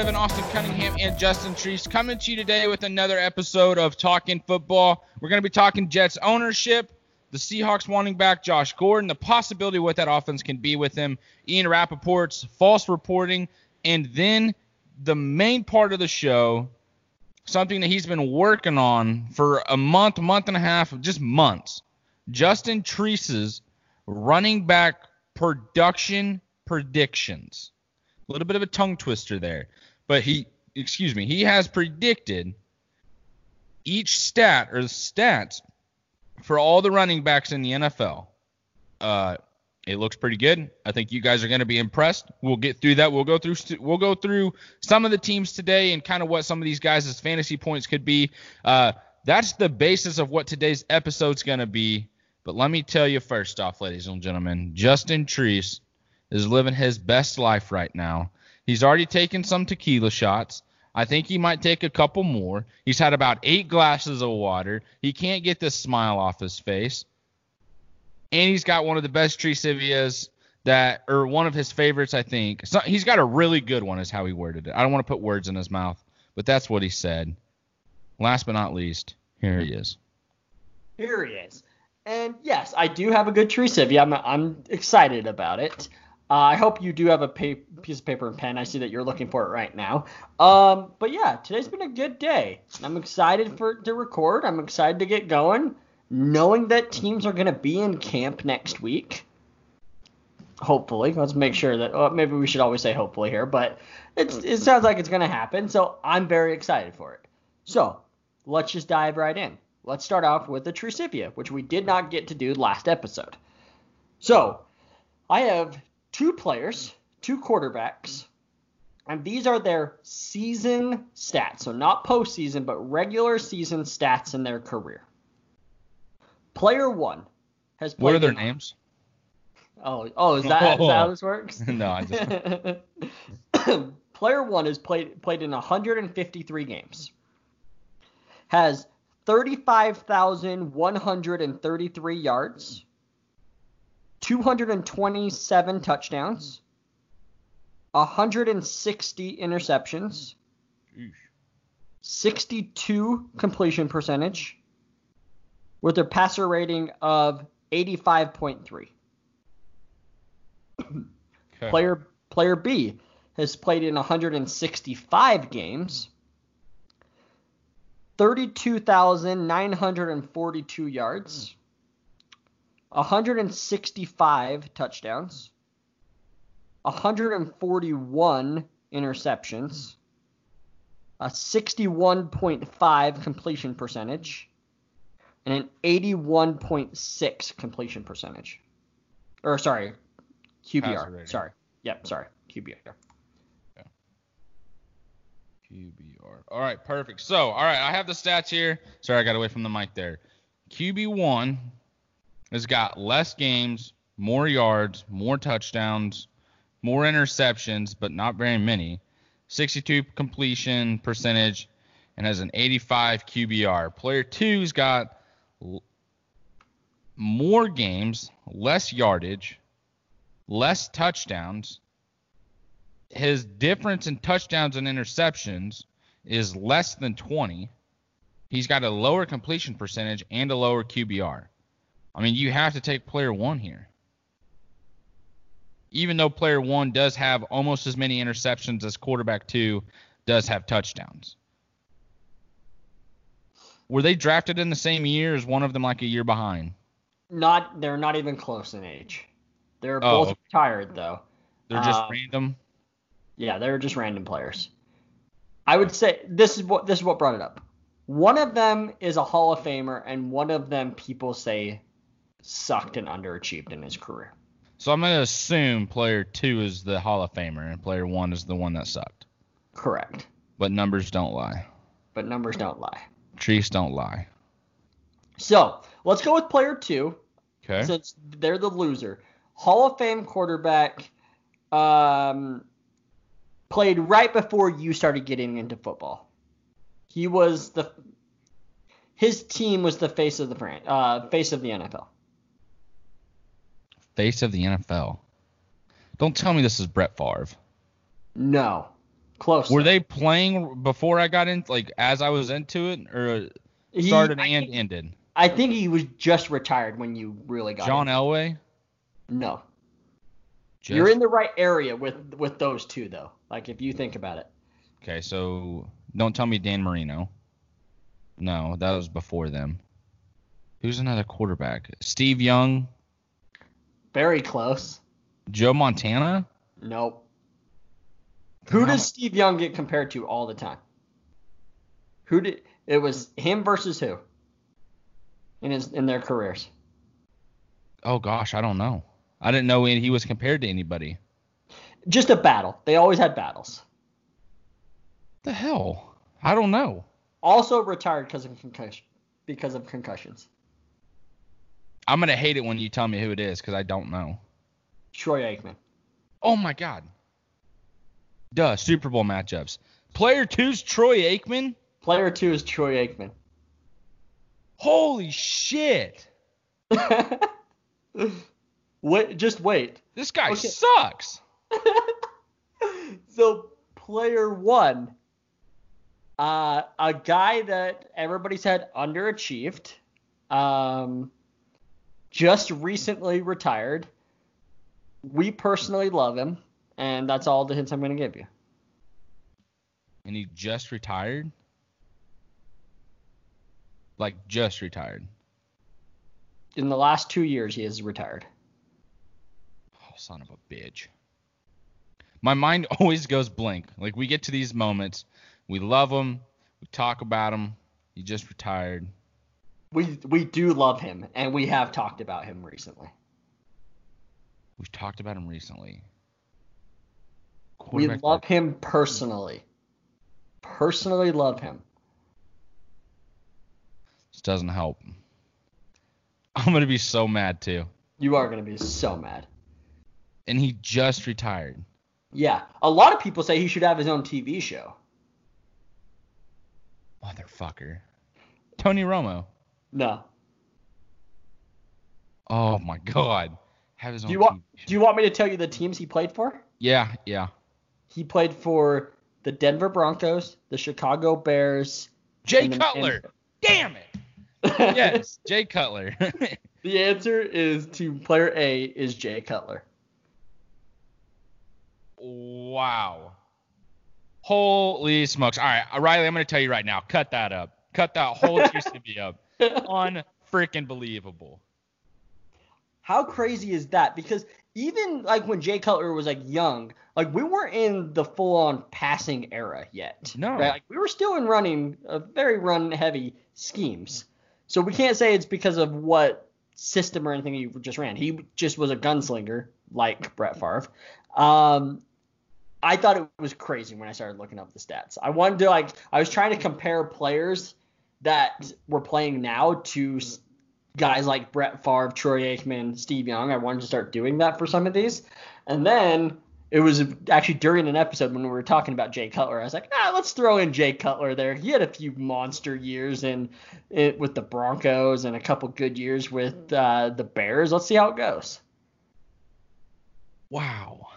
living? Austin Cunningham and Justin Treese coming to you today with another episode of Talking Football. We're going to be talking Jets ownership, the Seahawks wanting back Josh Gordon, the possibility what that offense can be with him, Ian Rapoport's false reporting, and then the main part of the show, something that he's been working on for a month, month and a half, just months. Justin Treese's running back production predictions. A little bit of a tongue twister there, but he, excuse me, he has predicted each stat or the stats for all the running backs in the NFL. Uh, it looks pretty good. I think you guys are going to be impressed. We'll get through that. We'll go through we'll go through some of the teams today and kind of what some of these guys' fantasy points could be. Uh, that's the basis of what today's episode's going to be. But let me tell you first off, ladies and gentlemen, Justin Treese is living his best life right now. He's already taken some tequila shots. I think he might take a couple more. He's had about eight glasses of water. He can't get this smile off his face. And he's got one of the best Tresivias that, or one of his favorites, I think. So he's got a really good one, is how he worded it. I don't want to put words in his mouth, but that's what he said. Last but not least, here he is. Here he is. And yes, I do have a good Tresivia. I'm, I'm excited about it. Uh, I hope you do have a pa- piece of paper and pen. I see that you're looking for it right now. Um, but yeah, today's been a good day. I'm excited for to record. I'm excited to get going, knowing that teams are going to be in camp next week. Hopefully, let's make sure that. Well, maybe we should always say hopefully here, but it sounds like it's going to happen. So I'm very excited for it. So let's just dive right in. Let's start off with the Trusivia, which we did not get to do last episode. So I have two players, two quarterbacks, and these are their season stats. So not postseason, but regular season stats in their career. Player one has played. What are their names? Oh, oh, is that, is that how oh. this works? no, I just. Player one has played played in 153 games. Has 35,133 yards, 227 touchdowns, 160 interceptions, 62 completion percentage, with a passer rating of 85.3. Okay. Player player B has played in 165 games, 32,942 yards, 165 touchdowns, 141 interceptions, a 61.5 completion percentage, and an 81.6 completion percentage. Or sorry, QBR. Sorry. Yep, sorry. QBR. QBR. All right, perfect. So, all right, I have the stats here. Sorry, I got away from the mic there. QB1 has got less games, more yards, more touchdowns, more interceptions, but not very many. 62 completion percentage and has an 85 QBR. Player 2's got more games, less yardage, less touchdowns, his difference in touchdowns and interceptions is less than 20. He's got a lower completion percentage and a lower QBR. I mean, you have to take player one here. Even though player one does have almost as many interceptions as quarterback two does have touchdowns. Were they drafted in the same year? Is one of them like a year behind? Not they're not even close in age. They're Oh, both okay. retired though. They're just Uh, random. Yeah, they're just random players. I would say this is what this is what brought it up. One of them is a Hall of Famer, and one of them people say sucked and underachieved in his career. So I'm gonna assume player two is the Hall of Famer and player one is the one that sucked. Correct. But numbers don't lie. But numbers don't lie. Trees don't lie. So let's go with player two, Okay. since they're the loser. Hall of Fame quarterback, um, played right before you started getting into football. He was the his team was the face of the brand, uh, face of the NFL. Face of the NFL. Don't tell me this is Brett Favre. No. Close. Were they playing before I got in, like as I was into it, or started I and think, ended? I think he was just retired when you really got John in. Elway. No. Just, You're in the right area with with those two though. Like if you think about it. Okay, so don't tell me Dan Marino. No, that was before them. Who's another quarterback? Steve Young, Very close. Joe Montana. Nope. Who does Steve Young get compared to all the time? Who did it was him versus who? In his in their careers. Oh gosh, I don't know. I didn't know he was compared to anybody. Just a battle. They always had battles. The hell? I don't know. Also retired because of concussion because of concussions. I'm gonna hate it when you tell me who it is because I don't know. Troy Aikman. Oh my god. Duh, Super Bowl matchups. Player two's Troy Aikman. Player two is Troy Aikman. Holy shit. wait, just wait. This guy Okay. sucks. so player one, uh, a guy that everybody said underachieved, um, just recently retired. We personally love him, and that's all the hints I'm going to give you. And he just retired. Like just retired. In the last two years, he has retired. Oh, son of a bitch. My mind always goes blank. Like we get to these moments, we love him, we talk about him. He just retired. We we do love him, and we have talked about him recently. We've talked about him recently. We love him personally. Personally love him. This doesn't help. I'm gonna be so mad too. You are going to be so mad. And he just retired. Yeah, a lot of people say he should have his own TV show. Motherfucker. Tony Romo. No. Oh my god. Have his own Do you want Do you want me to tell you the teams he played for? Yeah, yeah. He played for the Denver Broncos, the Chicago Bears. Jay the- Cutler. Damn it. Yes, Jay Cutler. the answer is to player A is Jay Cutler. wow. Holy smokes. All right, Riley, I'm going to tell you right now. Cut that up. Cut that whole TCB up. Unfreaking believable. How crazy is that? Because even like when Jay Cutler was like young, like we weren't in the full on passing era yet. No. Right? Like we were still in running uh, very run heavy schemes. So we can't say it's because of what system or anything he just ran. He just was a gunslinger like Brett Favre. Um, I thought it was crazy when I started looking up the stats. I wanted to like I was trying to compare players that we're playing now to guys like Brett Favre, Troy Aikman, Steve Young. I wanted to start doing that for some of these. And then it was actually during an episode when we were talking about Jay Cutler. I was like, ah, let's throw in Jay Cutler there. He had a few monster years in it with the Broncos and a couple good years with uh, the Bears. Let's see how it goes. Wow.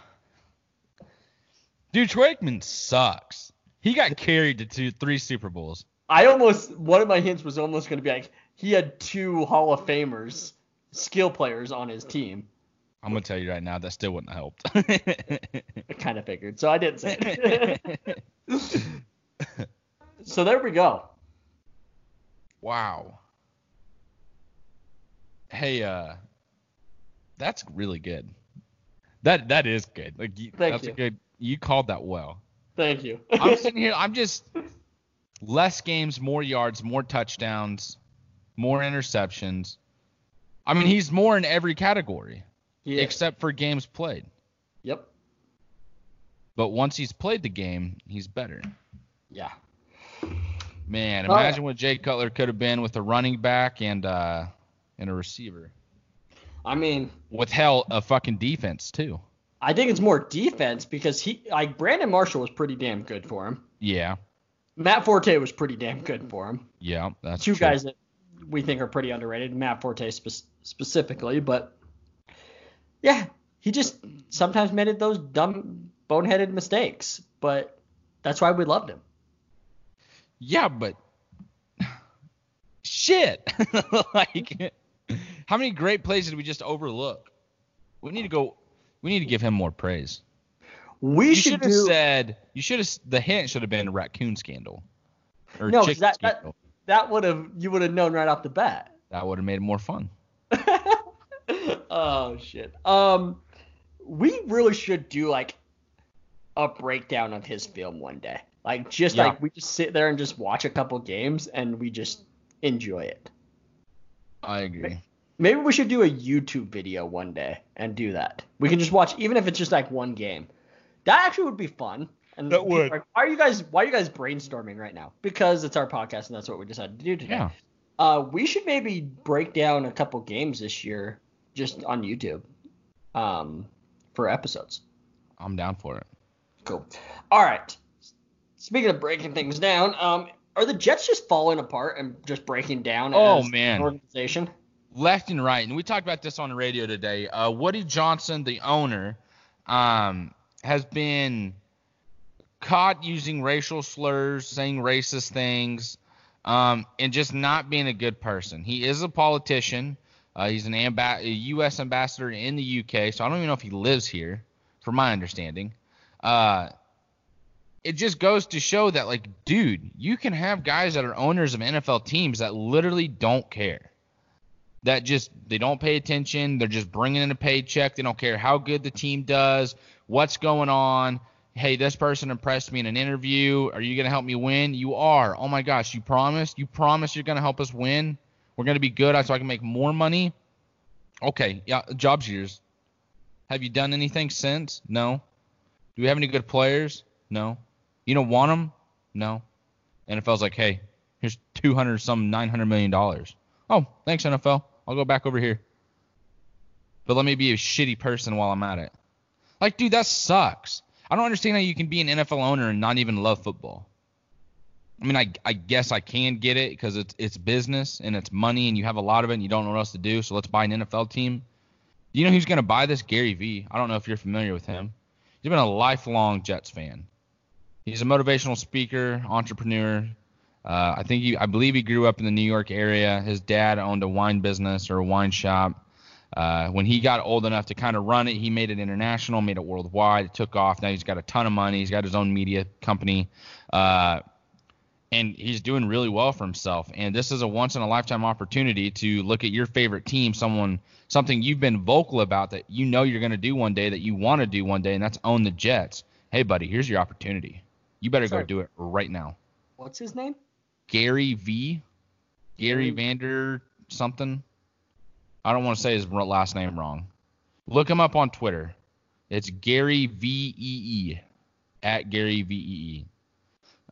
Dude, Troy Aikman sucks. He got carried to two, three Super Bowls. I almost one of my hints was almost going to be like he had two Hall of Famers, skill players on his team. I'm going to tell you right now, that still wouldn't have helped. I kind of figured, so I didn't say it. so there we go. wow. Hey, uh, that's really good. That that is good. Like you, Thank that's you. a good. You called that well. Thank you. I'm sitting here. I'm just less games, more yards, more touchdowns, more interceptions. I mean, he's more in every category Yeah. except for games played. Yep. But once he's played the game, he's better. Yeah. Man, imagine what Jay Cutler could have been with a running back and uh and a receiver. I mean, With hell a fucking defense too. I think it's more defense because he like Brandon Marshall was pretty damn good for him. Yeah. Matt Forte was pretty damn good for him. Yeah, that's Two true. guys that we think are pretty underrated, Matt Forte spe- specifically, but yeah, he just sometimes made it those dumb boneheaded mistakes, but that's why we loved him. Yeah, but shit. like how many great plays did we just overlook? We need to go we need to give him more praise. We you should should have do said you should have the hint should have been raccoon scandal. Or No, that- that- scandal. that would have you would have known right off the bat. that would have made it more fun. oh shit. Um, we really should do like a breakdown of his film one day. Like just Yeah. like we just sit there and just watch a couple games and we just enjoy it. I agree. Maybe we should do a YouTube video one day and do that. We can just watch even if it's just like one game. That actually would be fun. And That would. like, why are you guys why are you guys brainstorming right now? Because it's our podcast and that's what we decided to do today. Yeah. Uh, we should maybe break down a couple games this year just on YouTube um, for episodes. I'm down for it. Cool. All right. Speaking of breaking things down, um, are the Jets just falling apart and just breaking down Oh, as man. an organization? left and right, and we talked about this on the radio today. Uh, Woody Johnson, the owner, um, has been caught using racial slurs, saying racist things, um, and just not being a good person. He is a politician. Uh, he's an U.S. ambassador in the U.K., so I don't even know if he lives here, from my understanding. Uh, it just goes to show that, like, dude, you can have guys that are owners of NFL teams that literally don't care that just they don't pay attention. They're just bringing in a paycheck. They don't care how good the team does, what's going on. Hey, this person impressed me in an interview. Are you going to help me win? You are. Oh my gosh, you promised? You promised you're going to help us win? We're going to be good so I can make more money? Okay, yeah, job's yours. Have you done anything since? No. Do we have any good players? No. You don't want them? No. NFL's like, hey, here's 200 some 900 million dollars. Oh, thanks NFL. I'll go back over here. But let me be a shitty person while I'm at it. Like, dude, that sucks. I don't understand how you can be an NFL owner and not even love football. I mean, I, I guess I can get it because it's it's business and it's money and you have a lot of it and you don't know what else to do. So let's buy an NFL team. You know who's going to buy this? Gary Vee. I don't know if you're familiar with him. He's been a lifelong Jets fan. He's a motivational speaker, entrepreneur. Uh, I think he, I believe he grew up in the New York area. His dad owned a wine business or a wine shop. Uh, when he got old enough to kind of run it, he made it international, made it worldwide. It took off. Now he's got a ton of money. He's got his own media company, uh, and he's doing really well for himself. And this is a once in a lifetime opportunity to look at your favorite team, someone, something you've been vocal about that you know you're going to do one day, that you want to do one day, and that's own the Jets. Hey, buddy, here's your opportunity. You better Sorry. go do it right now. What's his name? Gary Vee. Gary Gary- Vander something. I don't want to say his last name wrong. Look him up on Twitter. It's Gary V E E at Gary V E E.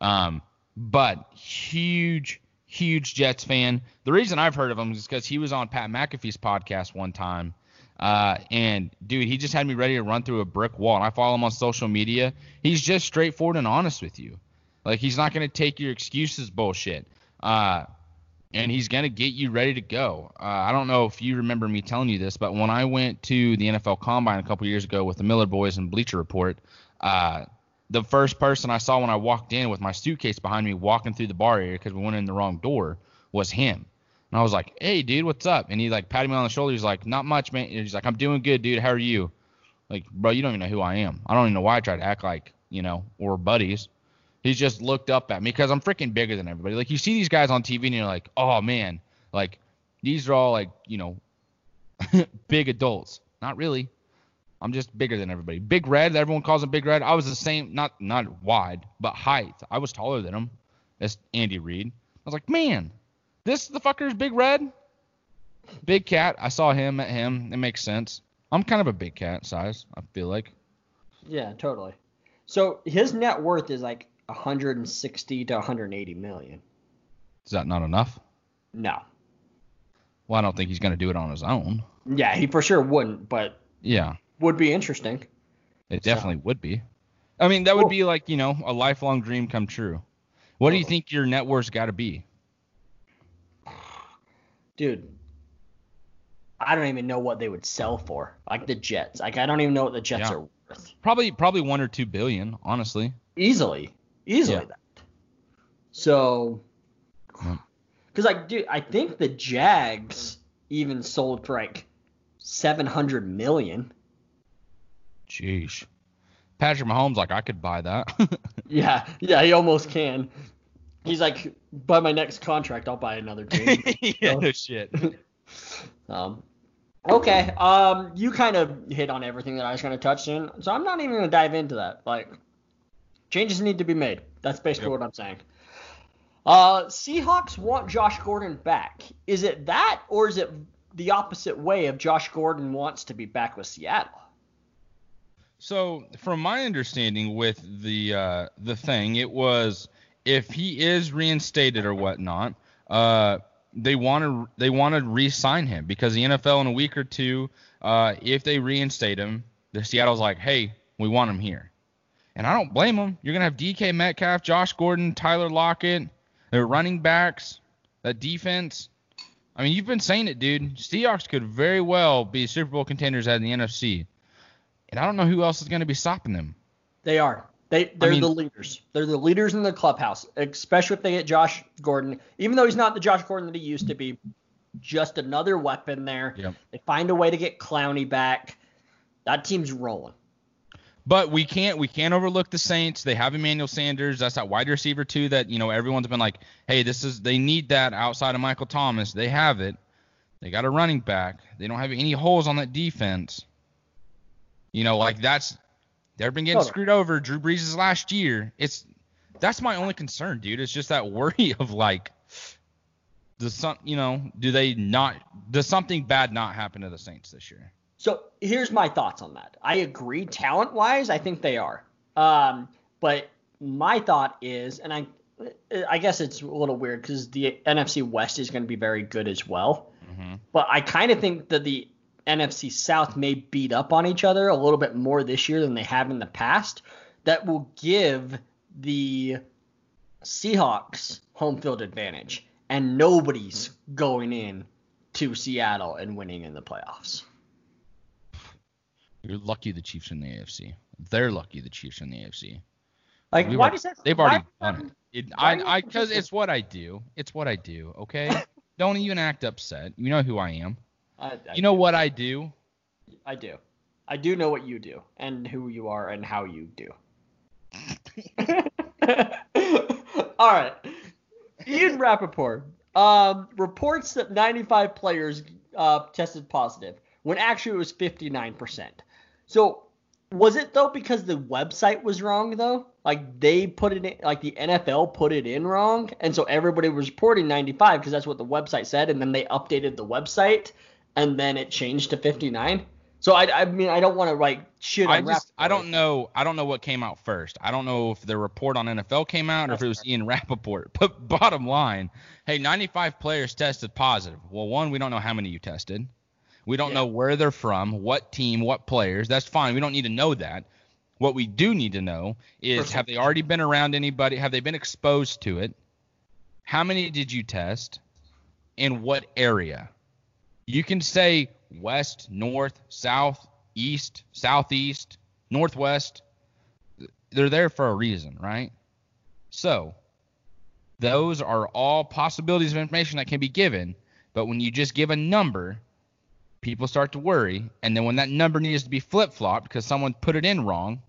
Um, but huge, huge Jets fan. The reason I've heard of him is because he was on Pat McAfee's podcast one time. Uh, and dude, he just had me ready to run through a brick wall. And I follow him on social media. He's just straightforward and honest with you. Like he's not going to take your excuses bullshit. Uh, and he's going to get you ready to go. Uh, I don't know if you remember me telling you this, but when I went to the NFL Combine a couple years ago with the Miller Boys and Bleacher Report, uh, the first person I saw when I walked in with my suitcase behind me walking through the bar area because we went in the wrong door was him. And I was like, "Hey, dude, what's up?" And he like patted me on the shoulder. He's like, "Not much, man." And He's like, "I'm doing good, dude. How are you?" Like, bro, you don't even know who I am. I don't even know why I try to act like you know we're buddies. He's just looked up at me because I'm freaking bigger than everybody. Like you see these guys on TV and you're like, "Oh man, like these are all like you know big adults." Not really. I'm just bigger than everybody. Big Red, everyone calls him Big Red. I was the same, not not wide, but height. I was taller than him. That's Andy Reid. I was like, man, this the fucker's Big Red. Big cat. I saw him at him. It makes sense. I'm kind of a big cat size. I feel like. Yeah, totally. So his net worth is like 160 to 180 million. Is that not enough? No. Well, I don't think he's gonna do it on his own. Yeah, he for sure wouldn't, but Yeah, would be interesting. it So- definitely would be. I mean, that would Cool. be like you know a lifelong dream come true. What do you think your net worth's got to be? Dude, I don't even know what they would sell for. Like the Jets. Like I don't even know what the Jets Yeah. are worth. Probably probably one or two billion, honestly. Easily, easily Yeah. that. So, because I do, I think the Jags even sold for like seven hundred million. Jeez. Patrick Mahomes, like I could buy that. Yeah, yeah, he almost can. He's like, by my next contract, I'll buy another team. yeah, no shit. um, okay, um, you kind of hit on everything that I was going to touch on, so I'm not even going to dive into that. Like, changes need to be made. That's basically Yep. what I'm saying. Uh, Seahawks want Josh Gordon back. Is it that, or is it the opposite way of Josh Gordon wants to be back with Seattle? So, from my understanding with the uh, the thing, it was if he is reinstated or whatnot, uh, they want to they want to re-sign him because the NFL in a week or two, uh, if they reinstate him, the Seattle's like, hey, we want him here, and I don't blame them. You're gonna have DK Metcalf, Josh Gordon, Tyler Lockett, their running backs, that defense. I mean, you've been saying it, dude. Seahawks could very well be Super Bowl contenders at the NFC. And I don't know who else is going to be stopping them. They are. They they're mean- the leaders. They're the leaders in the clubhouse, especially if they get Josh Gordon. Even though he's not the Josh Gordon that he used to be, just another weapon there. Yep. They find a way to get Clowney back. That team's rolling. But we can't we can't overlook the Saints. They have Emmanuel Sanders. That's that wide receiver too. That you know everyone's been like, hey, this is they need that outside of Michael Thomas. They have it. They got a running back. They don't have any holes on that defense. You know, like that's they've been getting screwed over. Drew Brees' last year. It's that's my only concern, dude. It's just that worry of like, does some you know do they not does something bad not happen to the Saints this year? So here's my thoughts on that. I agree, talent wise, I think they are. Um, but my thought is, and I, I guess it's a little weird because the NFC West is going to be very good as well. Mhm. But I kind of think that the NFC South may beat up on each other a little bit more this year than they have in the past. That will give the Seahawks home field advantage, and nobody's going in to Seattle and winning in the playoffs. You're lucky the Chiefs are in the AFC. They're lucky the Chiefs are in the AFC. Like, We've why already- does that? They've why- already done it. it I, I, because it's what I do. It's what I do. Okay. Don't even act upset. You know who I am. I, I, You know what I do. I do. I do know what you do and who you are and how you do. All right. Ian Rapoport um, reports that 95 players uh, tested positive when actually it was 59%. So was it though because the website was wrong though? Like they put it in, like the NFL put it in wrong, and so everybody was reporting 95 because that's what the website said, and then they updated the website, and then it changed to 59. So I, I mean I don't want to like shit I just I don't know I don't know what came out first. I don't know if the report on NFL came out or if it was Ian Rapoport. But bottom line, hey, 95 players tested positive. Well, one, we don't know how many you tested. We don't Yeah. know where they're from, what team, what players. That's fine. We don't need to know that. What we do need to know is Percentage. have they already been around anybody? Have they been exposed to it? How many did you test? In what area? You can say west, north, south, east, southeast, northwest. They're there for a reason, right? So, those are all possibilities of information that can be given. But when you just give a number, people start to worry. And then when that number needs to be flip flopped because someone put it in wrong,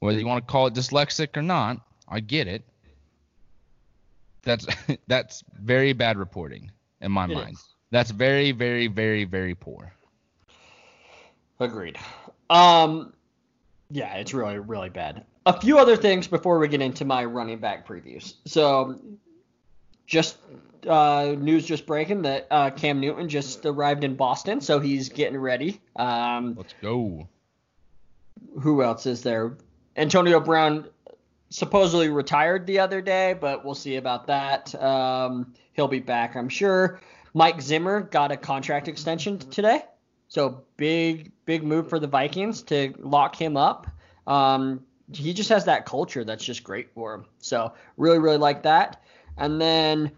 whether you want to call it dyslexic or not, I get it. That's that's very bad reporting in my It mind. is. That's very, very, very, very poor. Agreed. Um, yeah, it's really, really bad. A few other things before we get into my running back previews. So, just uh, news just breaking that uh, Cam Newton just arrived in Boston, so he's getting ready. Um, Let's go. who else is there? Antonio Brown supposedly retired the other day, but we'll see about that. Um, he'll be back, I'm sure. Mike Zimmer got a contract extension today, so big, big move for the Vikings to lock him up. Um, he just has that culture that's just great for him. So really, really like that. And then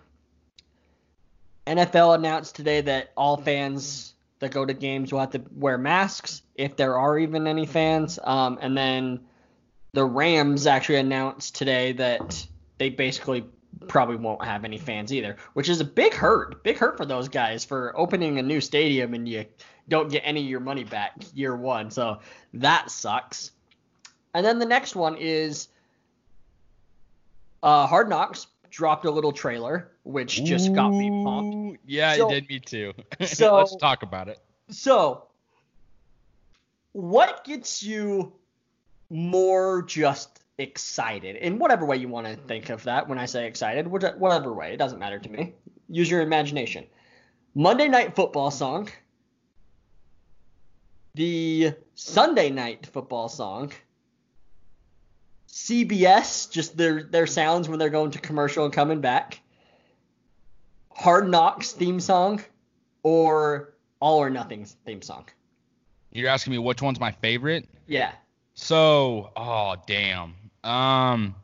NFL announced today that all fans that go to games will have to wear masks if there are even any fans. Um, and then the Rams actually announced today that they basically probably won't have any fans either, which is a big hurt. Big hurt for those guys for opening a new stadium and you don't get any of your money back year one. So that sucks. And then the next one is uh, Hard Knocks dropped a little trailer, which just got me pumped. Yeah, So- it did me too. so- Let's talk about it. So, what gets you more just excited in whatever way you want to think of that when I say excited, whatever way, it doesn't matter to me. Use your imagination. Monday Night Football song, the Sunday Night Football song, CBS, just their their sounds when they're going to commercial and coming back, Hard Knocks theme song, or All or Nothing's theme song. You're asking me which one's my favorite? Yeah. So, oh damn. Um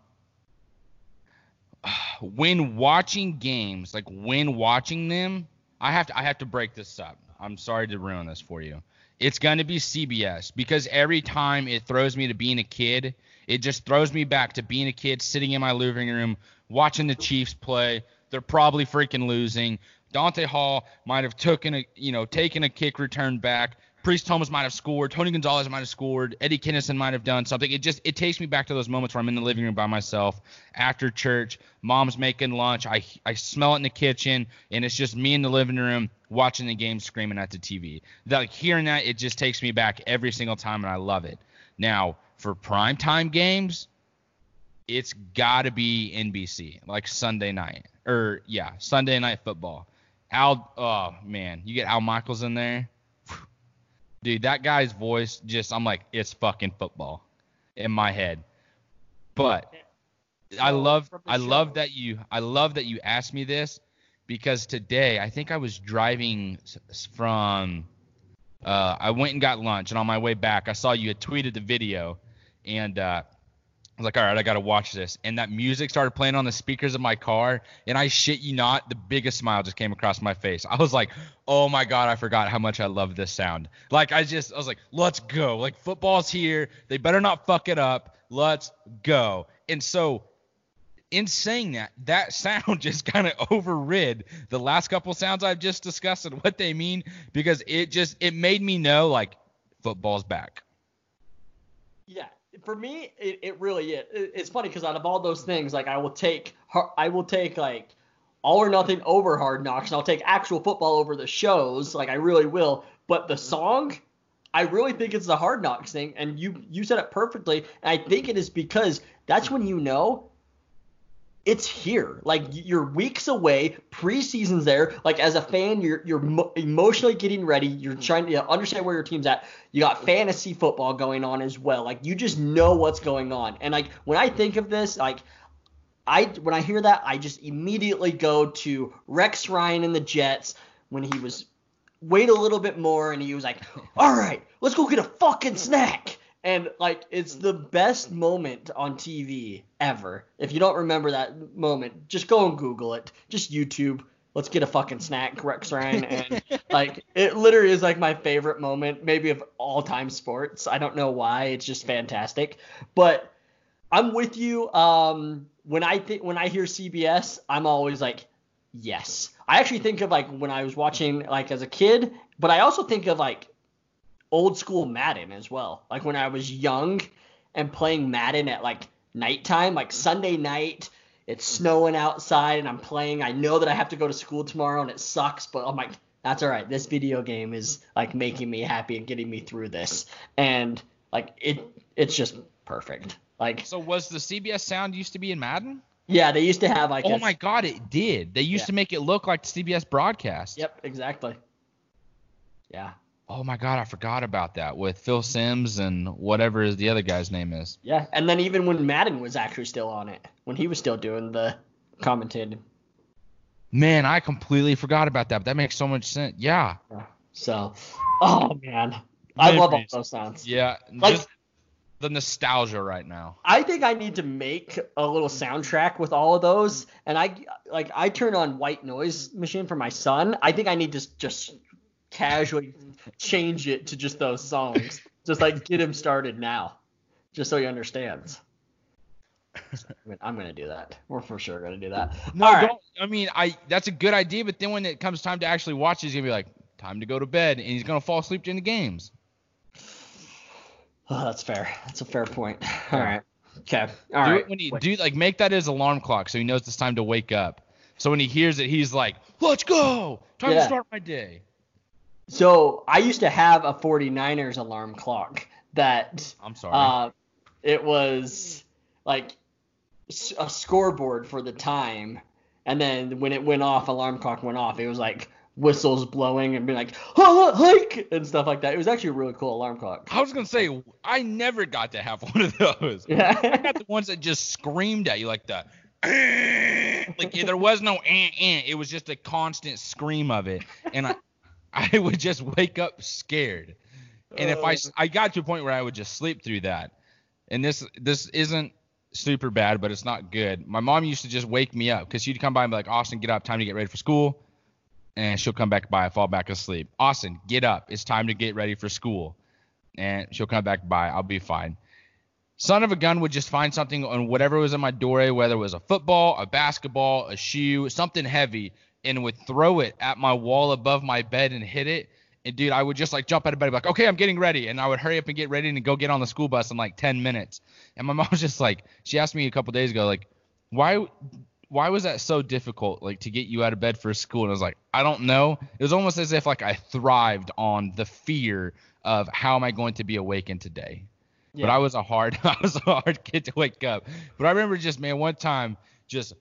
when watching games, like when watching them, I have to I have to break this up. I'm sorry to ruin this for you. It's going to be CBS because every time it throws me to being a kid, it just throws me back to being a kid sitting in my living room watching the Chiefs play. They're probably freaking losing. Dante Hall might have taken a you know taken a kick return back. Priest Thomas might have scored. Tony Gonzalez might have scored. Eddie Kennison might have done something. It just it takes me back to those moments where I'm in the living room by myself after church. Mom's making lunch. I I smell it in the kitchen, and it's just me in the living room watching the game, screaming at the TV. Like hearing that, it just takes me back every single time, and I love it. Now for primetime games, it's got to be NBC, like Sunday night, or yeah, Sunday night football. Al, oh man, you get Al Michaels in there dude, that guy's voice just I'm like, it's fucking football in my head. But I love I love that you I love that you asked me this because today I think I was driving from uh, I went and got lunch and on my way back I saw you had tweeted the video and uh, I was like, all right, I gotta watch this. And that music started playing on the speakers of my car, and I shit you not, the biggest smile just came across my face. I was like, oh my god, I forgot how much I love this sound. Like I just, I was like, let's go. Like football's here. They better not fuck it up. Let's go. And so, in saying that, that sound just kind of overrid the last couple sounds I've just discussed and what they mean because it just it made me know like football's back. Yeah, for me, it, it really is. It- It's funny because out of all those things, like I will take, I will take like all or nothing over Hard Knocks, and I'll take actual football over the shows. Like I really will. But the song, I really think it's the Hard Knocks thing, and you you said it perfectly. And I think it is because that's when you know it's here. Like you're weeks away, preseason's there. Like as a fan, you're you're mo- emotionally getting ready. You're trying to understand where your team's at. You got fantasy football going on as well. Like you just know what's going on. And like when I think of this, like I when I hear that, I just immediately go to Rex Ryan and the Jets when he was wait a little bit more and he was like, "All right, let's go get a fucking snack." And like it's the best moment on TV ever. If you don't remember that moment, just go and Google it. Just YouTube. Let's get a fucking snack, Rex Ryan, and like it literally is like my favorite moment, maybe of all time sports. I don't know why. It's just fantastic. But I'm with you. Um, when I think when I hear CBS, I'm always like, yes. I actually think of like when I was watching like as a kid, but I also think of like old school Madden as well. Like when I was young and playing Madden at like nighttime, like Sunday night, it's snowing outside and I'm playing. I know that I have to go to school tomorrow and it sucks, but I'm like, that's all right. This video game is like making me happy and getting me through this. And like it it's just perfect. Like So was the CBS sound used to be in Madden? yeah, they used to have like Oh a- my god, it did. They used Yeah. to make it look like the CBS broadcast. Yep, exactly. Yeah. Oh my god, I forgot about that with Phil Simms and whatever is the other guy's name is. Yeah, and then even when Madden was actually still on it, when he was still doing the commentating. Man, I completely forgot about that. But that makes so much sense. Yeah. So, oh man, I love all those sounds. Yeah. Like- just the nostalgia right now. I think I need to make a little soundtrack with all of those, and I like I turn on white noise machine for my son. I think I need to just casually change it to just those songs. just like get him started now, just so he understands. I mean, I'm gonna do that. We're for sure gonna do that. No, All right. I mean, I that's a good idea, but then when it comes time to actually watch, he's gonna be like, time to go to bed, and he's gonna fall asleep during the games. Oh, that's fair. That's a fair point. All right. Okay. All do right. when he Wait. do like make that his alarm clock so he knows it's time to wake up. So when he hears it, he's like, "Let's go! Time to start my day." So I used to have a 49ers alarm clock that I'm sorry. uh, it was like a scoreboard for the time, and then when it went off, alarm clock went off. It was like whistles blowing and being like "Ah, hike and stuff like that. It was actually a really cool alarm clock. I was gonna say I never got to have one of those. Yeah. I got the ones that just screamed at you like the like there was no eh, eh. it was just a constant scream of it and I I would just wake up scared. And if I uh. I got to a point where I would just sleep through that. And this this isn't super bad, but it's not good. My mom used to just wake me up because she'd come by and be like, Austin, get up, time to get ready for school. And she'll come back by, I fall back asleep. Austin, get up, it's time to get ready for school. And she'll come back by, I'll be fine. Son of a gun would just find something on whatever was in my doorway, whether it was a football, a basketball, a shoe, something heavy, and would throw it at my wall above my bed and hit it. And dude, I would just like jump out of bed, and be like, okay, I'm getting ready, and I would hurry up and get ready and go get on the school bus in like 10 minutes. And my mom was just like, she asked me a couple days ago, like, why, why was that so difficult, like to get you out of bed for school? And I was like, I don't know. It was almost as if like I thrived on the fear of how am I going to be awakened today. But I was a hard, I was a hard kid to wake up. But I remember just, man, one time, just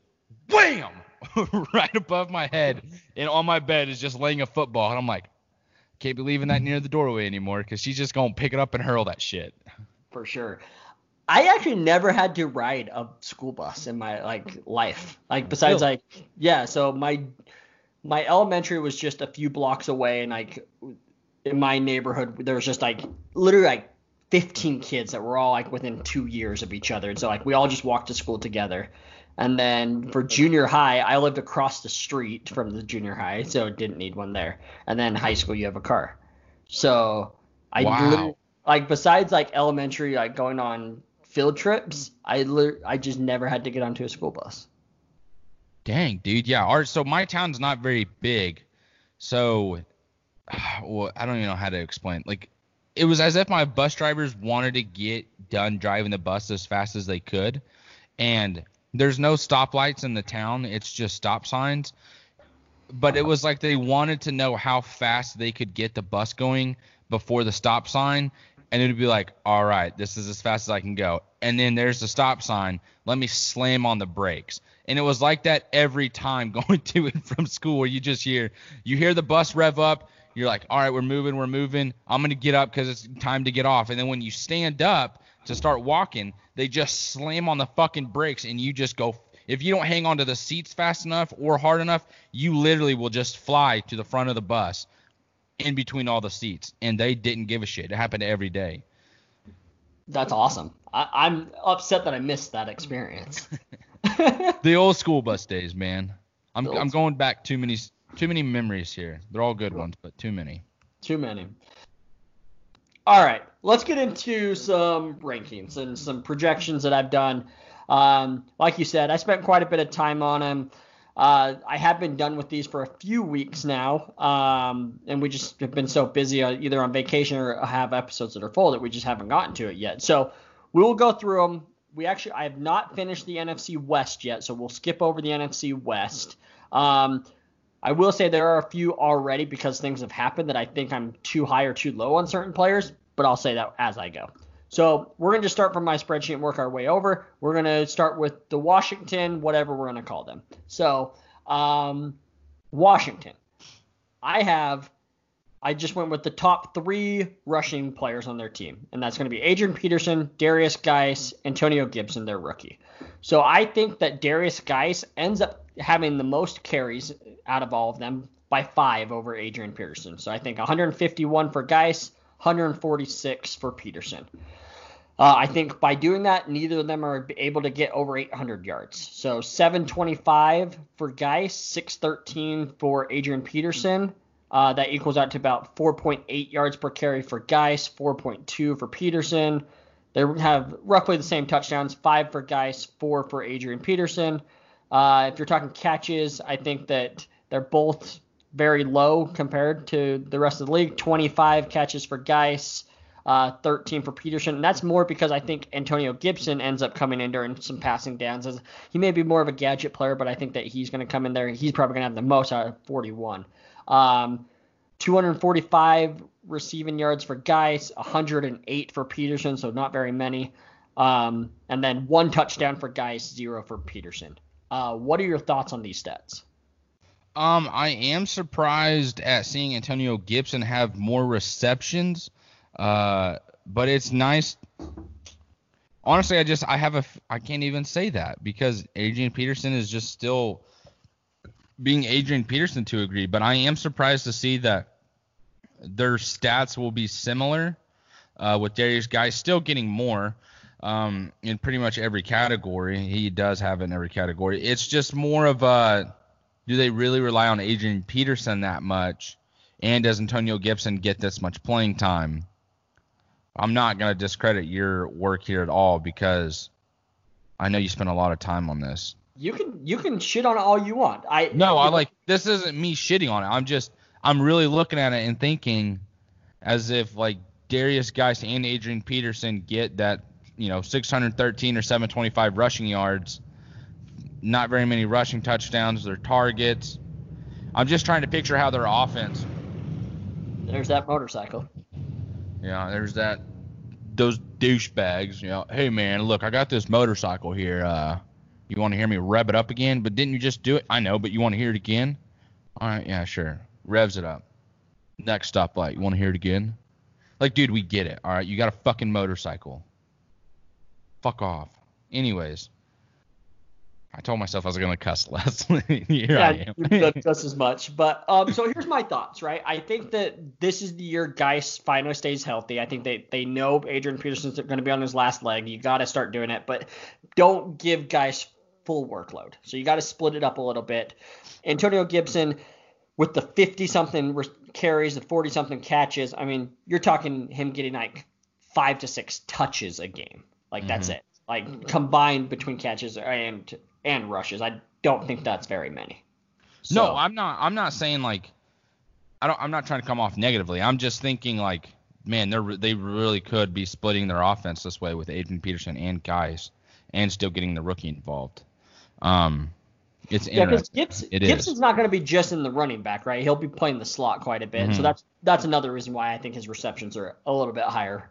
wham, right above my head, and on my bed is just laying a football, and I'm like, can't be leaving that near the doorway anymore, because she's just gonna pick it up and hurl that shit. for sure. I actually never had to ride a school bus in my like life. Like oh, besides Really? like yeah, so my my elementary was just a few blocks away and like in my neighborhood there was just like literally like 15 kids that were all like within 2 years of each other. And so like we all just walked to school together. And then for junior high, I lived across the street from the junior high, so didn't need one there. And then high school you have a car. So I Wow. like besides like elementary like going on field trips i i just never had to get onto a school bus Dang, dude. Yeah. Our so my town's not very big, so well, I don't even know how to explain. Like, it was as if my bus drivers wanted to get done driving the bus as fast as they could, and there's no stoplights in the town. It's just stop signs. But it was like they wanted to know how fast they could get the bus going before the stop sign, and it would be like, all right, this is as fast as I can go. And then there's the stop sign. Let me slam on the brakes. And it was like that every time going to and from school where you just hear you hear the bus rev up, you're like, all right, we're moving, we're moving. I'm gonna get up because it's time to get off. And then when you stand up to start walking, they just slam on the fucking brakes and you just go if you don't hang onto the seats fast enough or hard enough, you literally will just fly to the front of the bus in between all the seats. And they didn't give a shit. It happened every day. that's awesome I, i'm upset that i missed that experience The old school bus days, man. I'm I'm going back too many too many memories here. They're all good ones, but too many. too many all right let's get into some rankings and some projections that i've done um, like you said i spent quite a bit of time on them uh, I have been done with these for a few weeks now, um, and we just have been so busy uh, either on vacation or have episodes that are full that we just haven't gotten to it yet. So we will go through them. We actually, I have not finished the NFC West yet, so we'll skip over the NFC West. Um, I will say there are a few already because things have happened that I think I'm too high or too low on certain players, but I'll say that as I go. So we're going to start from my spreadsheet and work our way over. We're going to start with the Washington, whatever we're going to call them. So um, Washington, I have, I just went with the top three rushing players on their team, and that's going to be Adrian Peterson, Derrius Guice, Antonio Gibson, their rookie. So I think that Derrius Guice ends up having the most carries out of all of them by five over Adrian Peterson. So I think 151 for Guice, 146 for Peterson. Uh, I think by doing that, neither of them are able to get over 800 yards. So 725 for Guice, 613 for Adrian Peterson. Uh, that equals out to about 4.8 yards per carry for Guice, 4.2 for Peterson. They have roughly the same touchdowns, five for Guice, four for Adrian Peterson. Uh, if you're talking catches, I think that they're both very low compared to the rest of the league. 25 catches for Guice, uh, 13 for Peterson. And that's more because I think Antonio Gibson ends up coming in during some passing downs. He may be more of a gadget player, but I think that he's going to come in there. He's probably going to have the most out of 41. Um, 245 receiving yards for Guice, 108 for Peterson, so not very many. Um, and then one touchdown for Guice, zero for Peterson. Uh, what are your thoughts on these stats? Um, I am surprised at seeing Antonio Gibson have more receptions, uh, but it's nice. Honestly, I just I have a I can't even say that because Adrian Peterson is just still being Adrian Peterson to agree. But I am surprised to see that their stats will be similar, uh, with Derrius Guice still getting more um, in pretty much every category. He does have it in every category. It's just more of a do they really rely on Adrian Peterson that much? And does Antonio Gibson get this much playing time? I'm not going to discredit your work here at all because I know you spent a lot of time on this. You can you can shit on it all you want. I no, I like this isn't me shitting on it. I'm just I'm really looking at it and thinking as if like Derrius Guice and Adrian Peterson get that you know 613 or 725 rushing yards, not very many rushing touchdowns, their targets. I'm just trying to picture how their offense. There's that motorcycle. Yeah, there's that. Those douchebags. You know, hey man, look, I got this motorcycle here. Uh, you want to hear me rev it up again? But didn't you just do it? I know, but you want to hear it again? All right, yeah, sure. Revs it up. Next stoplight. You want to hear it again? Like, dude, we get it. All right, you got a fucking motorcycle. Fuck off. Anyways, I told myself I was gonna cuss less. Here yeah, I just as much. But um, so here's my thoughts, right? I think that this is the year Guice finally stays healthy. I think they they know Adrian Peterson's going to be on his last leg. You got to start doing it, but don't give Guice full workload. So you got to split it up a little bit. Antonio Gibson with the 50 something carries, the 40 something catches. I mean, you're talking him getting like five to six touches a game. Like mm-hmm. that's it. Like combined between catches and and rushes. I don't think that's very many. So, no, I'm not. I'm not saying like. I don't. I'm not trying to come off negatively. I'm just thinking like, man, they they really could be splitting their offense this way with Adrian Peterson and Guice, and still getting the rookie involved. Um, it's yeah, because Gibbs, Gibson's is. not going to be just in the running back, right? He'll be playing the slot quite a bit, mm-hmm. so that's that's another reason why I think his receptions are a little bit higher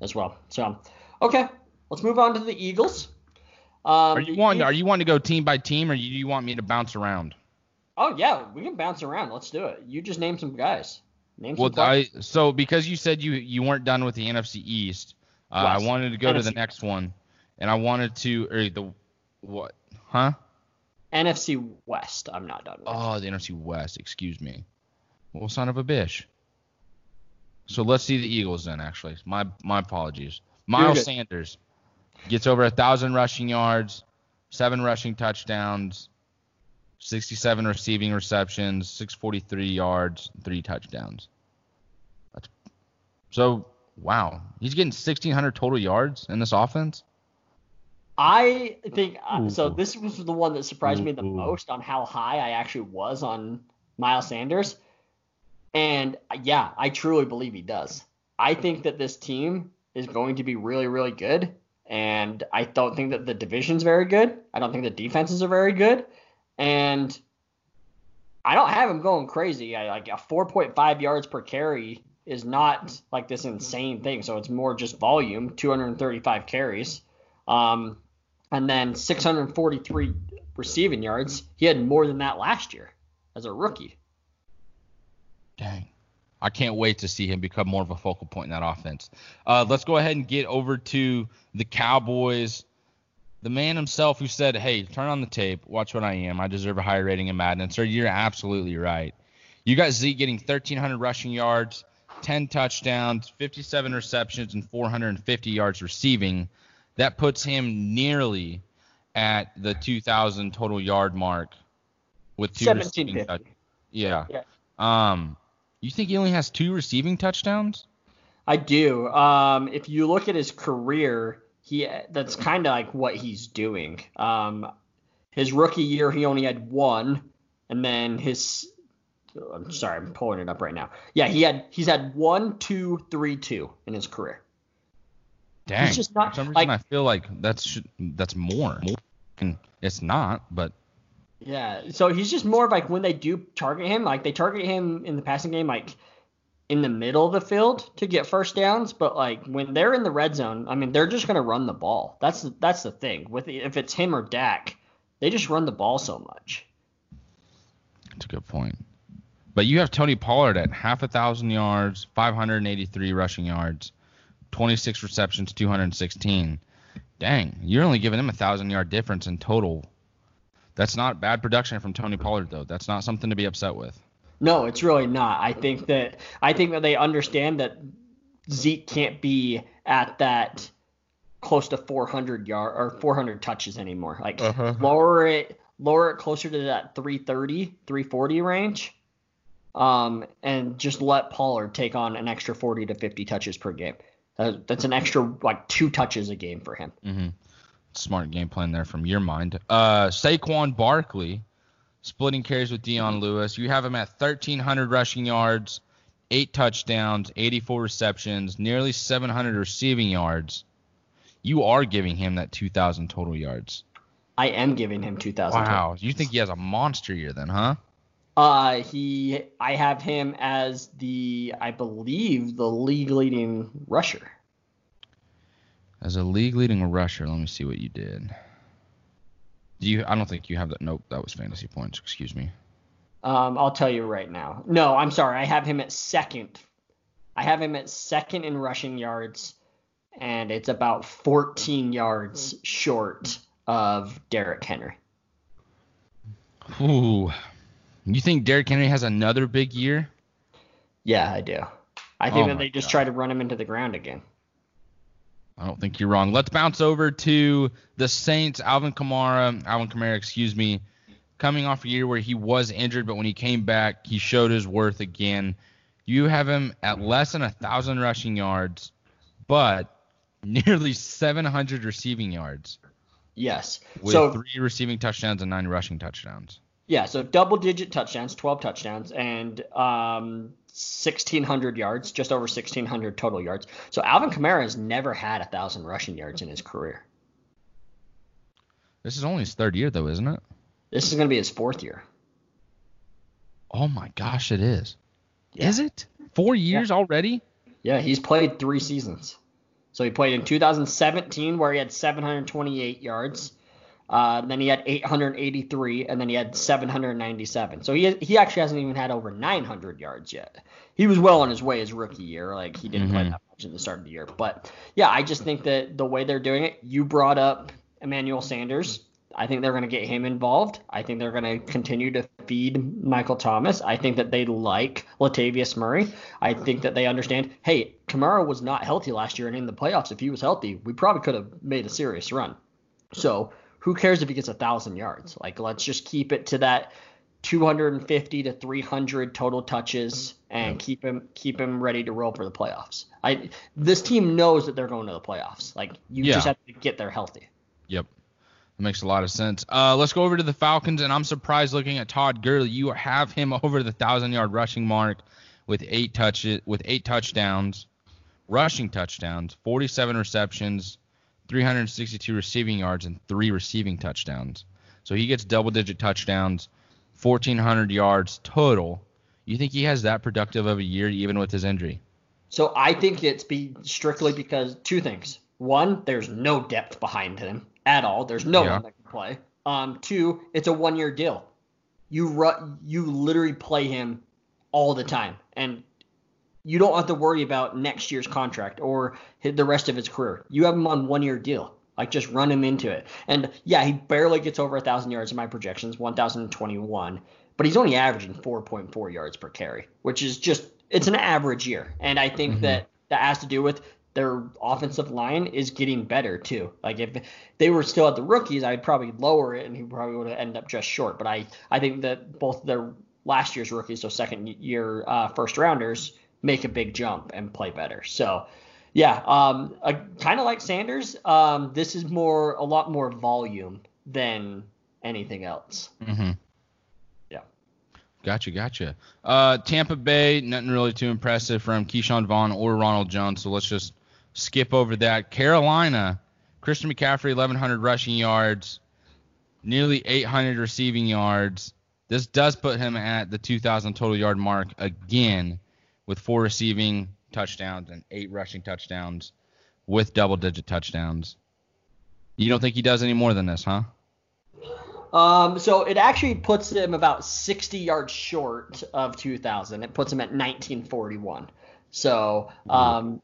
as well. So, okay, let's move on to the Eagles. Um, are you wanting? Are you wanting to go team by team, or do you want me to bounce around? Oh yeah, we can bounce around. Let's do it. You just name some guys. Name well, some I so because you said you you weren't done with the NFC East, uh, I wanted to go NFC. to the next one, and I wanted to or the what? Huh? NFC West. I'm not done with. Oh, the NFC West. Excuse me. Well, son of a bitch. So let's see the Eagles then. Actually, my my apologies. Miles Sanders Gets over a thousand rushing yards, seven rushing touchdowns, 67 receiving receptions, 643 yards, three touchdowns. That's so wow. He's getting 1600 total yards in this offense. I think uh, so. This was the one that surprised me the most on how high I actually was on Miles Sanders. And uh, yeah, I truly believe he does. I think that this team is going to be really, really good. And I don't think that the division's very good. I don't think the defenses are very good. And I don't have him going crazy. I, like a 4.5 yards per carry is not like this insane thing. So it's more just volume, 235 carries. Um, and then 643 receiving yards. He had more than that last year as a rookie. Dang. I can't wait to see him become more of a focal point in that offense. Uh, let's go ahead and get over to the Cowboys. The man himself who said, "Hey, turn on the tape, watch what I am. I deserve a higher rating in Madden." Sir, you're absolutely right. You got Zeke getting 1,300 rushing yards, 10 touchdowns, 57 receptions, and 450 yards receiving. That puts him nearly at the 2,000 total yard mark with two 1750. Yeah. yeah. Um, You think he only has two receiving touchdowns? I do. Um, if you look at his career, he that's kind of like what he's doing. Um, his rookie year, he only had one, and then his. I'm sorry, I'm pulling it up right now. Yeah, he had he's had one, two, three, two in his career. Dang. He's just not For some reason, like I feel like that's that's more. And it's not, but Yeah, so he's just more of like when they do target him, like they target him in the passing game, like in the middle of the field to get first downs. But like when they're in the red zone, I mean, they're just gonna run the ball. That's that's the thing with if it's him or Dak, they just run the ball so much. That's a good point. But you have Tony Pollard at half a thousand yards, 583 rushing yards, 26 receptions, 216. Dang, you're only giving him a thousand yard difference in total. That's not bad production from Tony Pollard though. That's not something to be upset with. No, it's really not. I think that I think that they understand that Zeke can't be at that close to 400 yard or 400 touches anymore. Like Uh-huh. lower it, lower it closer to that 330, 340 range, um, and just let Pollard take on an extra 40 to 50 touches per game. Uh, that's an extra like two touches a game for him. Mm-hmm. Smart game plan there from your mind. Uh, Saquon Barkley splitting carries with Dion Lewis. You have him at 1,300 rushing yards, eight touchdowns, 84 receptions, nearly 700 receiving yards. You are giving him that 2,000 total yards. I am giving him 2,000. Wow. You think he has a monster year then, huh? Uh, he, I have him as the, I believe, the league leading rusher. As a league leading rusher, let me see what you did. Do you? I don't think you have that. Nope, that was fantasy points. Excuse me. Um, I'll tell you right now. No, I'm sorry. I have him at second. I have him at second in rushing yards, and it's about 14 yards short of Derrick Henry. Ooh. You think Derrick Henry has another big year? Yeah, I do. I think Oh that they just God. try to run him into the ground again. I don't think you're wrong. Let's bounce over to the Saints. Alvin Kamara, Alvin Kamara, excuse me, coming off a year where he was injured, but when he came back, he showed his worth again. You have him at less than a thousand rushing yards, but nearly 700 receiving yards Yes. with so three receiving touchdowns and nine rushing touchdowns. Yeah, so double digit touchdowns, 12 touchdowns, and um, 1,600 yards, just over 1,600 total yards. So Alvin Kamara has never had a thousand rushing yards in his career. This is only his third year, though, isn't it? This is going to be his fourth year. Oh my gosh, it is. Yeah. Is it? Four years already? Yeah, he's played three seasons. So he played in 2017 where he had 728 yards. Uh, then he had 883, and then he had 797. So he he actually hasn't even had over 900 yards yet. He was well on his way his rookie year. Like he didn't play Mhm. that much in the start of the year, but yeah, I just think that the way they're doing it, you brought up Emmanuel Sanders. I think they're going to get him involved. I think they're going to continue to feed Michael Thomas. I think that they like Latavius Murray. I think that they understand, hey, Kamara was not healthy last year, and in the playoffs, if he was healthy, we probably could have made a serious run. So who cares if he gets a thousand yards? Like, let's just keep it to that 250 to 300 total touches and keep him keep him ready to roll for the playoffs. I this team knows that they're going to the playoffs. Like, you Yeah. just have to get there healthy. Yep. That makes a lot of sense. Uh, let's go over to the Falcons, and I'm surprised looking at Todd Gurley. You have him over the thousand yard rushing mark with eight touches, with eight touchdowns, rushing touchdowns, 47 receptions, 362 receiving yards, and three receiving touchdowns. So he gets double digit touchdowns, 1,400 yards total. You think he has that productive of a year even with his injury? So I think it's be strictly because two things. One, there's no depth behind him at all. There's no Yeah. one that can play. Um, two, it's a one year deal. You ru- you literally play him all the time, and you don't have to worry about next year's contract or the rest of his career. You have him on one year deal. Like just run him into it. And yeah, he barely gets over a thousand yards in my projections, 1,021, but he's only averaging 4.4 yards per carry, which is just it's an average year. And I think Mhm. that that has to do with their offensive line is getting better too. Like if they were still at the rookies, I'd probably lower it and he probably would have ended up just short. But I I think that both their last year's rookies, so second year uh, first rounders, make a big jump and play better. So, yeah, um, kind of like Sanders, um, this is more a lot more volume than anything else. Mm-hmm. Yeah. Gotcha, gotcha. Uh, Tampa Bay, nothing really too impressive from Ke'Shawn Vaughn or Ronald Jones, so let's just skip over that. Carolina, Christian McCaffrey, 1,100 rushing yards, nearly 800 receiving yards. This does put him at the 2,000 total yard mark again, with four receiving touchdowns and eight rushing touchdowns, with double digit touchdowns. You don't think he does any more than this, huh? Um, so it actually puts him about 60 yards short of 2,000. It puts him at 1941. So, um,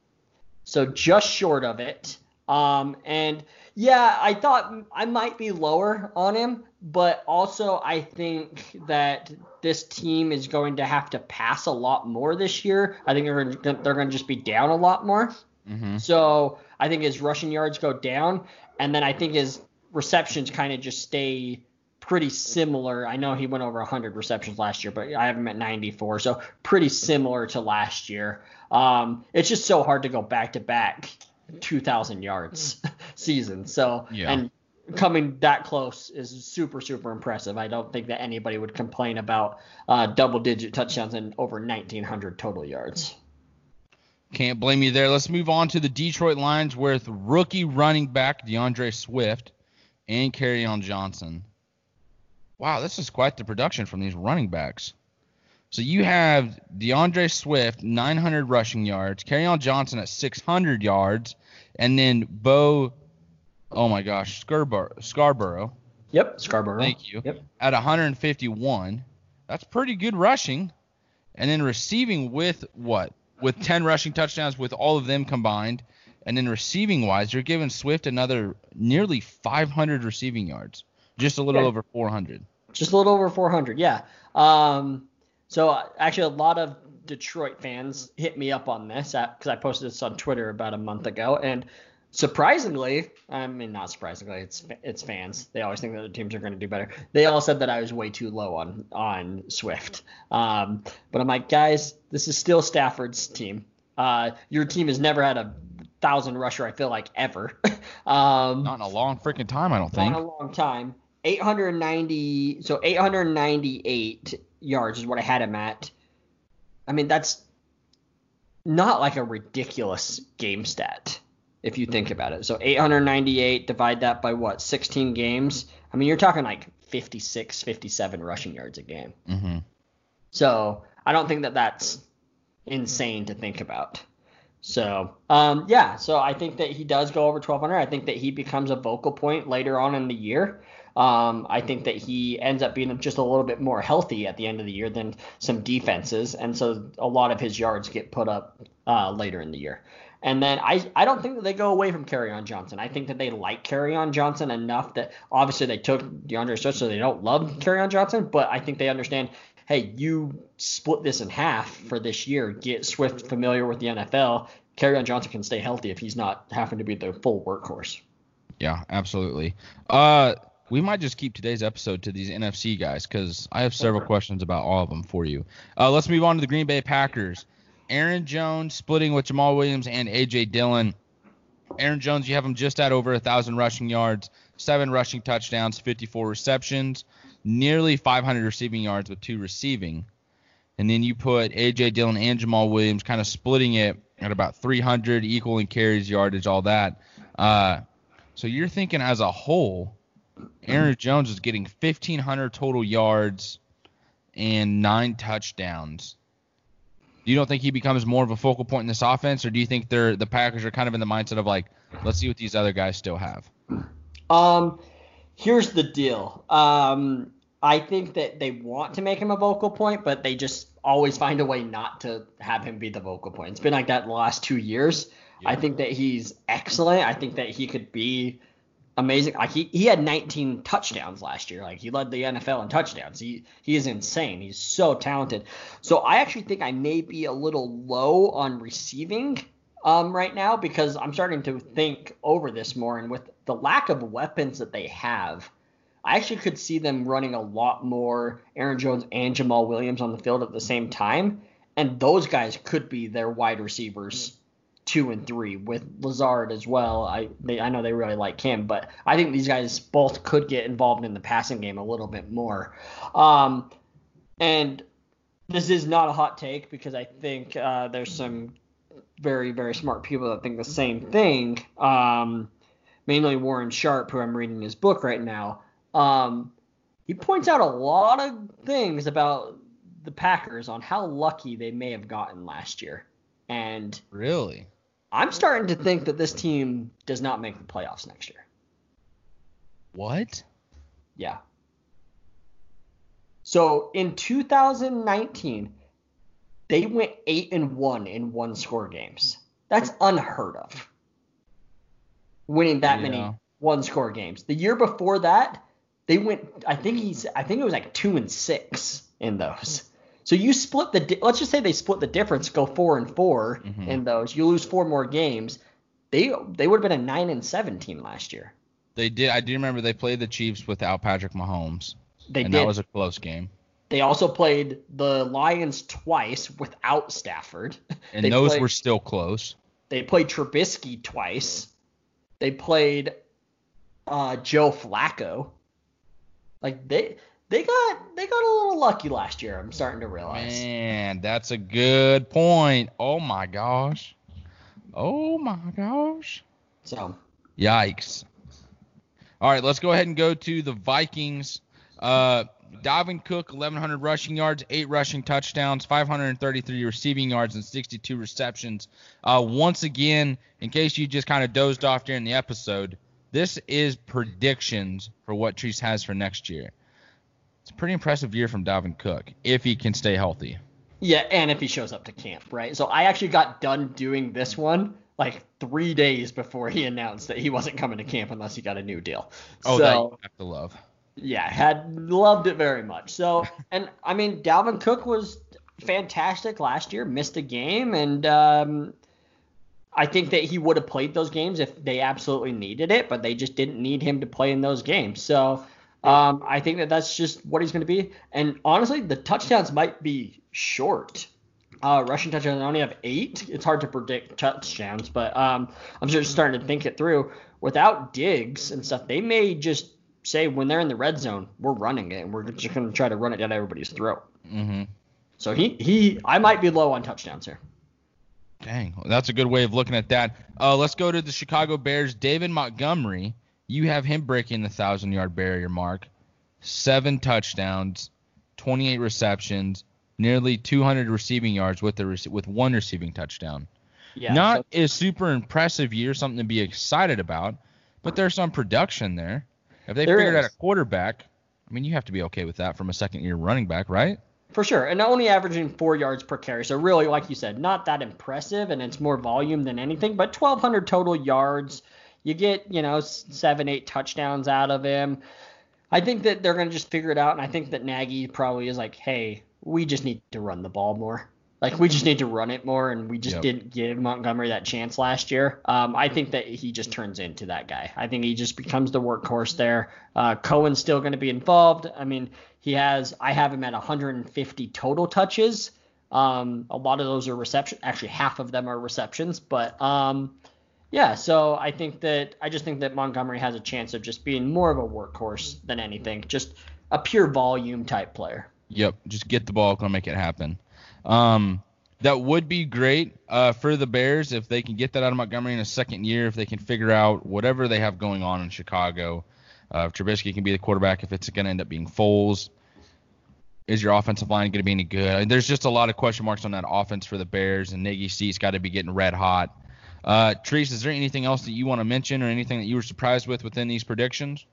so just short of it. Um, and yeah, I thought I might be lower on him, but also I think that this team is going to have to pass a lot more this year. I think they're going to, they're going to just be down a lot more. Mm-hmm. So I think his rushing yards go down, and then I think his receptions kind of just stay pretty similar. I know he went over 100 receptions last year, but I have him at 94, so pretty similar to last year. Um, it's just so hard to go back to back 2,000 yards season. So Yeah. and coming that close is super super impressive. I don't think that anybody would complain about uh, double digit touchdowns and over 1,900 total yards. Can't blame you there. Let's move on to the Detroit Lions with rookie running back DeAndre Swift and Kerryon Johnson. Wow, this is quite the production from these running backs. So you have DeAndre Swift, 900 rushing yards, on Johnson at 600 yards, and then Bo, oh my gosh, Scarborough, Scarborough Yep, Scarborough. Thank you. Yep. at 151. That's pretty good rushing. And then receiving with what? With 10 rushing touchdowns with all of them combined. And then receiving wise, you're giving Swift another nearly 500 receiving yards. Just a little Yeah. over 400. just a little over 400 yeah um so uh, actually a lot of detroit fans hit me up on this because i posted this on twitter about a month ago and surprisingly i mean not surprisingly it's it's fans they always think that the teams are going to do better they all said that i was way too low on on swift um but i'm like guys this is still stafford's team uh your team has never had a thousand rusher i feel like ever um Not in a long freaking time, I don't think. not a long time. 890, so 898 yards is what I had him at. I mean, that's not like a ridiculous game stat if you think about it. So 898, divide that by what, 16 games? I mean, you're talking like 56, 57 rushing yards a game. hmm So I don't think that that's insane to think about. So um, yeah, so I think that he does go over 1200. I think that he becomes a vocal point later on in the year. Um, I think that he ends up being just a little bit more healthy at the end of the year than some defenses, and so a lot of his yards get put up uh, later in the year. And then I, I don't think that they go away from on Johnson. I think that they like on Johnson enough that obviously they took DeAndre Swift, so they don't love on Johnson, but I think they understand hey, you split this in half for this year. Get Swift familiar with the NFL. on Johnson can stay healthy if he's not having to be the full workhorse. Yeah, absolutely. Uh, we might just keep today's episode to these NFC guys because I have several questions about all of them for you. Uh, let's move on to the Green Bay Packers. Aaron Jones splitting with Jamaal Williams and AJ Dillon. Aaron Jones, you have him just at over a thousand rushing yards, seven rushing touchdowns, 54 receptions, nearly 500 receiving yards with two receiving. And then you put AJ Dillon and Jamaal Williams kind of splitting it at about 300, equal in carries, yardage, all that. Uh, so you're thinking as a whole, Aaron Jones is getting 1,500 total yards and nine touchdowns. Do you don't think he becomes more of a focal point in this offense, or do you think they're the Packers are kind of in the mindset of like, let's see what these other guys still have? Um, here's the deal. Um, I think that they want to make him a vocal point, but they just always find a way not to have him be the vocal point. It's been like that the last two years. I think that he's excellent. I think that he could be amazing. Like he, he had 19 touchdowns last year. Like he led the NFL in touchdowns. He he is insane. He's so talented. So I actually think I may be a little low on receiving um, right now because I'm starting to think over this more. And with the lack of weapons that they have, I actually could see them running a lot more Aaron Jones and Jamaal Williams on the field at the same time, and those guys could be their wide receivers two and three with Lazard as well. I they, I know they really like him, but I think these guys both could get involved in the passing game a little bit more. Um, and this is not a hot take because I think uh, there's some very very smart people that think the same thing. Um, mainly Warren Sharp, who I'm reading his book right now. Um, he points out a lot of things about the Packers on how lucky they may have gotten last year. And really, I'm starting to think that this team does not make the playoffs next year. What? Yeah. So in 2019, they went eight and one in one score games. That's unheard of. Winning that yeah. many one score games. The year before that, they went. I think he's. I think it was like two and six in those. So you split the. Let's just say they split the difference, go four and 4 mm-hmm. in those. You lose four more games. They they would have been a nine and seven team last year. They did. I do remember they played the Chiefs without Patrick Mahomes. They and did. that was a close game. They also played the Lions twice without Stafford. And those played, were still close. They played Trubisky twice. They played uh, Joe Flacco. Like they they got they got a little lucky last year. I'm starting to realize. Man, that's a good point. Oh my gosh. Oh my gosh. So. Yikes. All right, let's go ahead and go to the Vikings. Uh, Dalvin Cook, 1,100 rushing yards, eight rushing touchdowns, 533 receiving yards, and 62 receptions. Uh, once again, in case you just kind of dozed off during the episode, this is predictions for what Treese has for next year. It's a pretty impressive year from Dalvin Cook if he can stay healthy. Yeah, and if he shows up to camp, right? So I actually got done doing this one like three days before he announced that he wasn't coming to camp unless he got a new deal. Oh, so, that you have to love. Yeah, had loved it very much. So, and I mean, Dalvin Cook was fantastic last year, missed a game, and um, I think that he would have played those games if they absolutely needed it, but they just didn't need him to play in those games. So, um, I think that that's just what he's going to be. And honestly, the touchdowns might be short. Uh, rushing touchdowns, I only have eight. It's hard to predict touchdowns, but um, I'm just starting to think it through. Without Diggs and stuff, they may just say when they're in the red zone, we're running it, and we're just going to try to run it down everybody's throat. Mm-hmm. So he he, I might be low on touchdowns here. Dang, well, that's a good way of looking at that. Uh, let's go to the Chicago Bears. David Montgomery, you have him breaking the thousand yard barrier mark, seven touchdowns, 28 receptions, nearly 200 receiving yards with the with one receiving touchdown. Yeah, Not so- a super impressive year, something to be excited about, but there's some production there. If they there figured is. out a quarterback, I mean, you have to be okay with that from a second year running back, right? For sure, and only averaging four yards per carry. So really, like you said, not that impressive, and it's more volume than anything. But 1,200 total yards, you get you know seven, eight touchdowns out of him. I think that they're going to just figure it out, and I think that Nagy probably is like, hey, we just need to run the ball more. Like we just need to run it more, and we just yep. didn't give Montgomery that chance last year. Um, I think that he just turns into that guy. I think he just becomes the workhorse there. Uh, Cohen's still going to be involved. I mean, he has. I have him at 150 total touches. Um, a lot of those are reception. Actually, half of them are receptions. But um, yeah, so I think that I just think that Montgomery has a chance of just being more of a workhorse than anything. Just a pure volume type player. Yep, just get the ball, gonna make it happen. Um, that would be great uh, for the Bears if they can get that out of Montgomery in a second year. If they can figure out whatever they have going on in Chicago, uh, if Trubisky can be the quarterback, if it's going to end up being Foles, is your offensive line going to be any good? There's just a lot of question marks on that offense for the Bears, and Nagy C's got to be getting red hot. Uh, Treese, is there anything else that you want to mention or anything that you were surprised with within these predictions?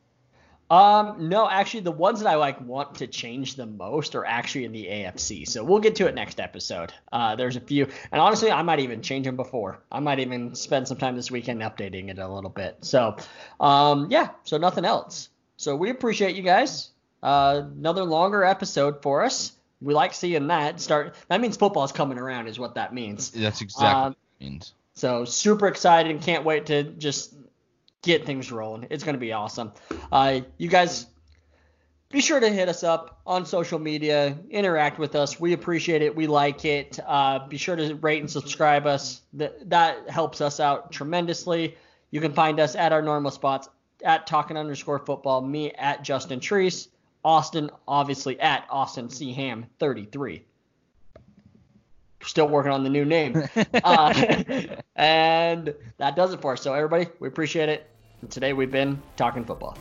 Um, no, actually, the ones that I like want to change the most are actually in the AFC. So we'll get to it next episode. Uh, there's a few, and honestly, I might even change them before. I might even spend some time this weekend updating it a little bit. So, um, yeah. So nothing else. So we appreciate you guys. Uh, another longer episode for us. We like seeing that start. That means football's coming around, is what that means. That's exactly um, what it means. So super excited and can't wait to just get things rolling. It's going to be awesome. Uh, you guys be sure to hit us up on social media, interact with us. We appreciate it. We like it. Uh, be sure to rate and subscribe us. That that helps us out tremendously. You can find us at our normal spots at talking underscore football. Me at Justin Treese. Austin obviously at Austin C Ham 33. Still working on the new name. uh, and that does it for us. So everybody, we appreciate it. And today we've been talking football.